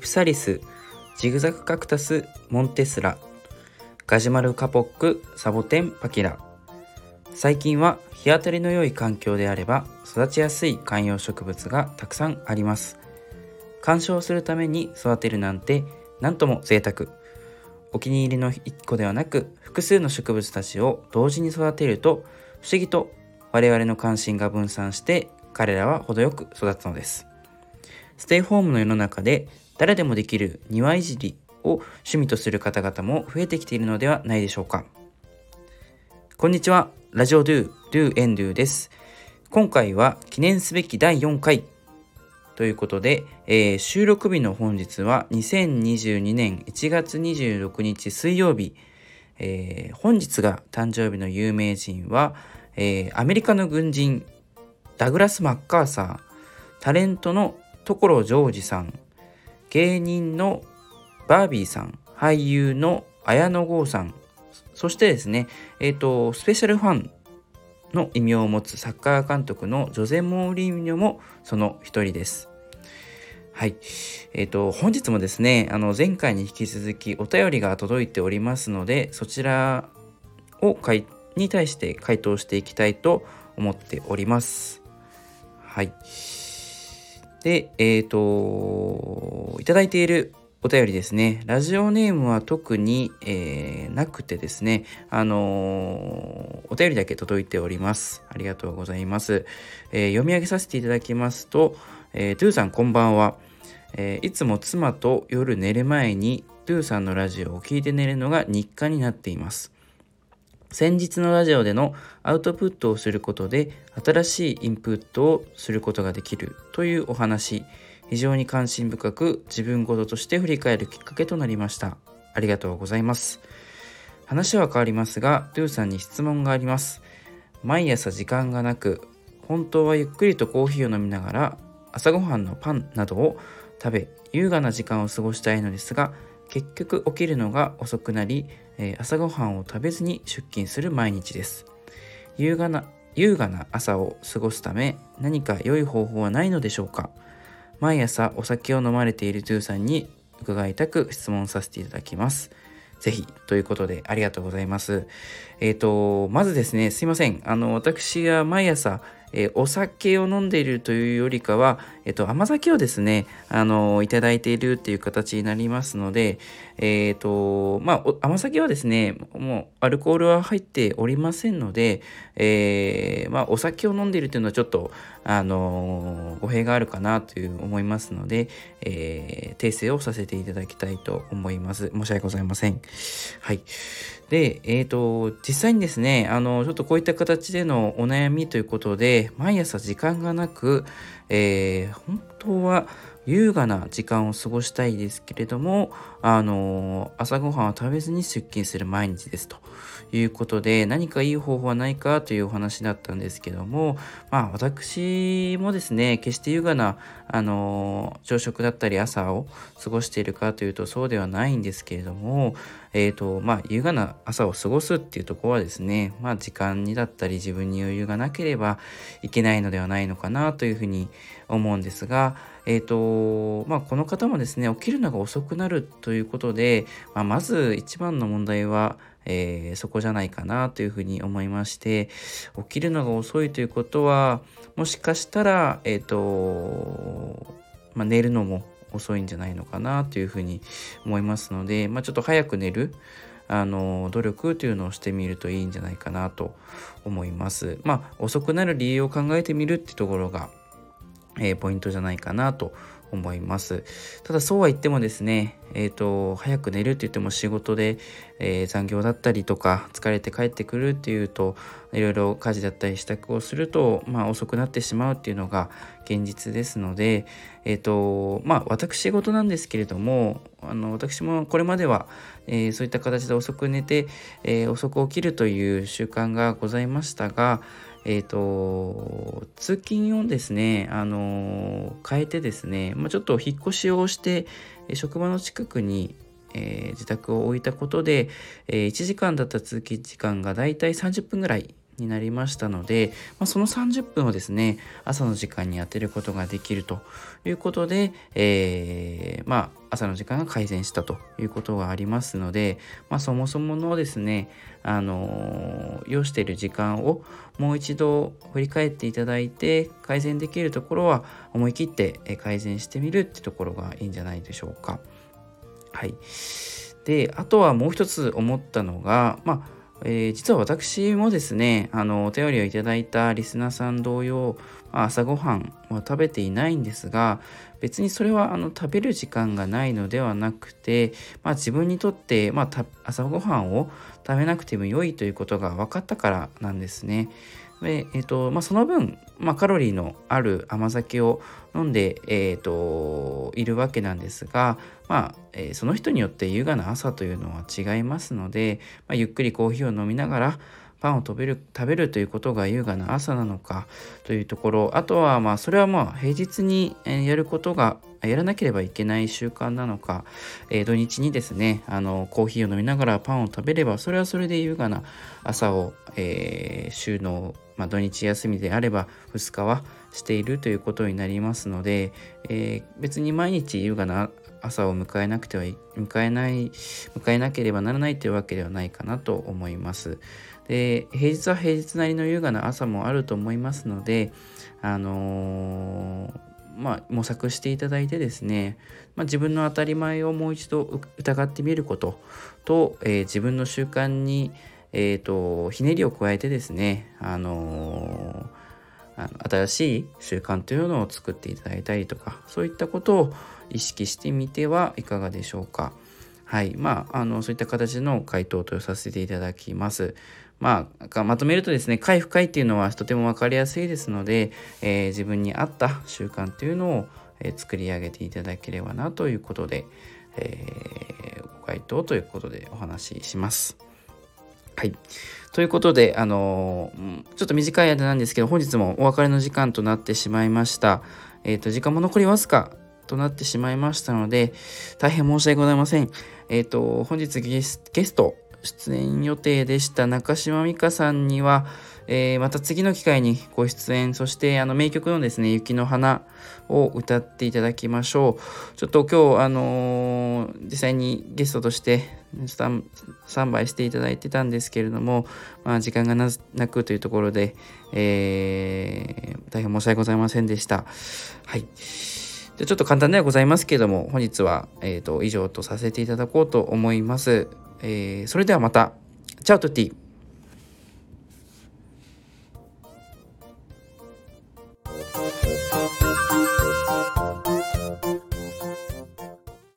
プサリスジグザグカクタスモンテスラガジュマルカポックサボテンパキラ。最近は日当たりの良い環境であれば育ちやすい観葉植物がたくさんあります。鑑賞するために育てるなんて何とも贅沢。お気に入りの1個ではなく複数の植物たちを同時に育てると不思議と我々の関心が分散して彼らは程よく育つのです。ステイホームの世の中で誰でもできる庭いじりを趣味とする方々も増えてきているのではないでしょうか。こんにちは。ラジオドゥドゥエンドゥです。今回は記念すべき第4回ということで、えー、収録日の本日は2022年1月26日水曜日、えー、本日が誕生日の有名人は、えー、アメリカの軍人ダグラス・マッカーサータレントの所ジョージさん芸人のバービーさん、俳優の綾野剛さん、そしてですね、えっ、ー、と、スペシャルファンの異名を持つサッカー監督のジョゼ・モーリーニョもその一人です。はい。えっ、ー、と、本日もですね、あの、前回に引き続きお便りが届いておりますので、そちらをいに対して回答していきたいと思っております。はい。で、えっ、ー、と、いただいているお便りですね。ラジオネームは特に、えー、なくてですね、あのー、お便りだけ届いております。ありがとうございます。えー、読み上げさせていただきますと、えー、ドゥーさんこんばんは、えいつも妻と夜寝る前にドゥーさんのラジオを聞いて寝るのが日課になっています。先日のラジオでのアウトプットをすることで新しいインプットをすることができるというお話、非常に関心深く自分事ととして振り返るきっかけとなりました。ありがとうございます。話は変わりますが、ドゥーさんに質問があります。毎朝時間がなく、本当はゆっくりとコーヒーを飲みながら朝ごはんのパンなどを食べ、優雅な時間を過ごしたいのですが、結局起きるのが遅くなり、え朝ごはんを食べずに出勤する毎日です。優雅な優雅な朝を過ごすため何か良い方法はないのでしょうか？毎朝お酒を飲まれているトゥーさんに伺いたく質問させていただきます。ぜひということでありがとうございます。えっ、ー、と、まずですね、すいません。あの、私が毎朝、えー、お酒を飲んでいるというよりかは、えっ、と、甘酒をですね、あの、いただいているっていう形になりますので、えっ、と、まあ、甘酒はですね、もうアルコールは入っておりませんので、えまあ、お酒を飲んでいるというのはちょっと、あの、語弊があるかなという思いますので、え訂正をさせていただきたいと思います。申し訳ございません。はい。で、えっ、ー、と、実際にですね、あの、ちょっとこういった形でのお悩みということで、毎朝時間がなく、えー、本当は優雅な時間を過ごしたいですけれども、あの、朝ごはんは食べずに出勤する毎日です。ということで、何かいい方法はないかというお話だったんですけども、まあ私もですね、決して優雅な、あの、朝食だったり朝を過ごしているかというとそうではないんですけれども、えっ、ー、と、まあ優雅な朝を過ごすっていうところはですね、まあ時間にだったり自分に余裕がなければいけないのではないのかなというふうに思うんですが、え、ー、と、まあこの方もですね、起きるのが遅くなるということで、まあ、まず一番の問題は、えー、そこじゃないかなというふうに思いまして起きるのが遅いということはもしかしたら、えーとまあ、寝るのも遅いんじゃないのかなというふうに思いますので、まあ、ちょっと早く寝るあの努力というのをしてみるといいんじゃないかなと思います。まあ遅くなる理由を考えてみるってところが、えー、ポイントじゃないかなと思います。ただそうは言ってもですね、えっ、ー、と、早く寝るって言っても仕事で、えー、残業だったりとか、疲れて帰ってくるっていうと、いろいろ家事だったり支度をすると、まあ遅くなってしまうっていうのが現実ですので、えっ、ー、と、まあ私事なんですけれども、あの、私もこれまでは、えー、そういった形で遅く寝て、え遅く起きるという習慣がございましたが、えっ、ー、と、通勤をですね、あの変えてですね、まあ、ちょっと引っ越しをして、職場の近くに、えー、自宅を置いたことで、えー、1時間だった通勤時間がだいたい30分ぐらいになりましたので、まあ、その30分をですね朝の時間に当てることができるということで、えー、まあ朝の時間が改善したということがありますので、まあ、そもそものですねあの要している時間をもう一度振り返っていただいて改善できるところは思い切って改善してみるってところがいいんじゃないでしょうか。はい、であとはもう一つ思ったのがまあえー、実は私もですねあのお便りをいただいたリスナーさん同様、まあ、朝ごはんは食べていないんですが別にそれはあの食べる時間がないのではなくて、まあ、自分にとって、まあ、朝ごはんを食べなくても良いということが分かったからなんですね。でえーとまあ、その分、まあ、カロリーのある甘酒を飲んで、えーと、いるわけなんですが、まあえー、その人によって優雅な朝というのは違いますので、まあ、ゆっくりコーヒーを飲みながらパンを食べる食べるということが優雅な朝なのかというところあとはまあそれはまあ平日にやることがやらなければいけない習慣なのか、えー、土日にですねあのコーヒーを飲みながらパンを食べればそれはそれで優雅な朝を、えー、週の、まあ、土日休みであれば2日はしているということになりますので、えー、別に毎日優雅な朝を迎えなくては迎えない迎えなければならないというわけではないかなと思います。で平日は平日なりの優雅な朝もあると思いますのであのー、まあ、模索していただいてですね、まあ、自分の当たり前をもう一度疑ってみることと、えー、自分の習慣に、えーと、ひねりを加えてですね、あのー、新しい習慣というのを作っていただいたりとかそういったことを意識してみてはいかがでしょうか。はい。まあ、あの、そういった形の回答とさせていただきます。まあ、まとめるとですね、回不快っていうのはとても分かりやすいですので、えー、自分に合った習慣というのを、えー、作り上げていただければなということで、えー、ご回答ということでお話しします。はい。ということで、あのちょっと短い間なんですけど、本日もお別れの時間となってしまいました。えっ、と、時間も残りわずかとなってしまいましたので、大変申し訳ございません。えっ、と、本日ゲスト、出演予定でした中島美嘉さんには、えー、また次の機会にご出演、そしてあの名曲のですね、雪の花を歌っていただきましょう。ちょっと今日、あのー、実際にゲストとしてスタンスタンバイしていただいてたんですけれども、まあ、時間がなくというところで、えー、大変申し訳ございませんでした。はい。ちょっと簡単ではございますけれども、本日は、えーと以上とさせていただこうと思います。えー、それではまた。チャウトティー。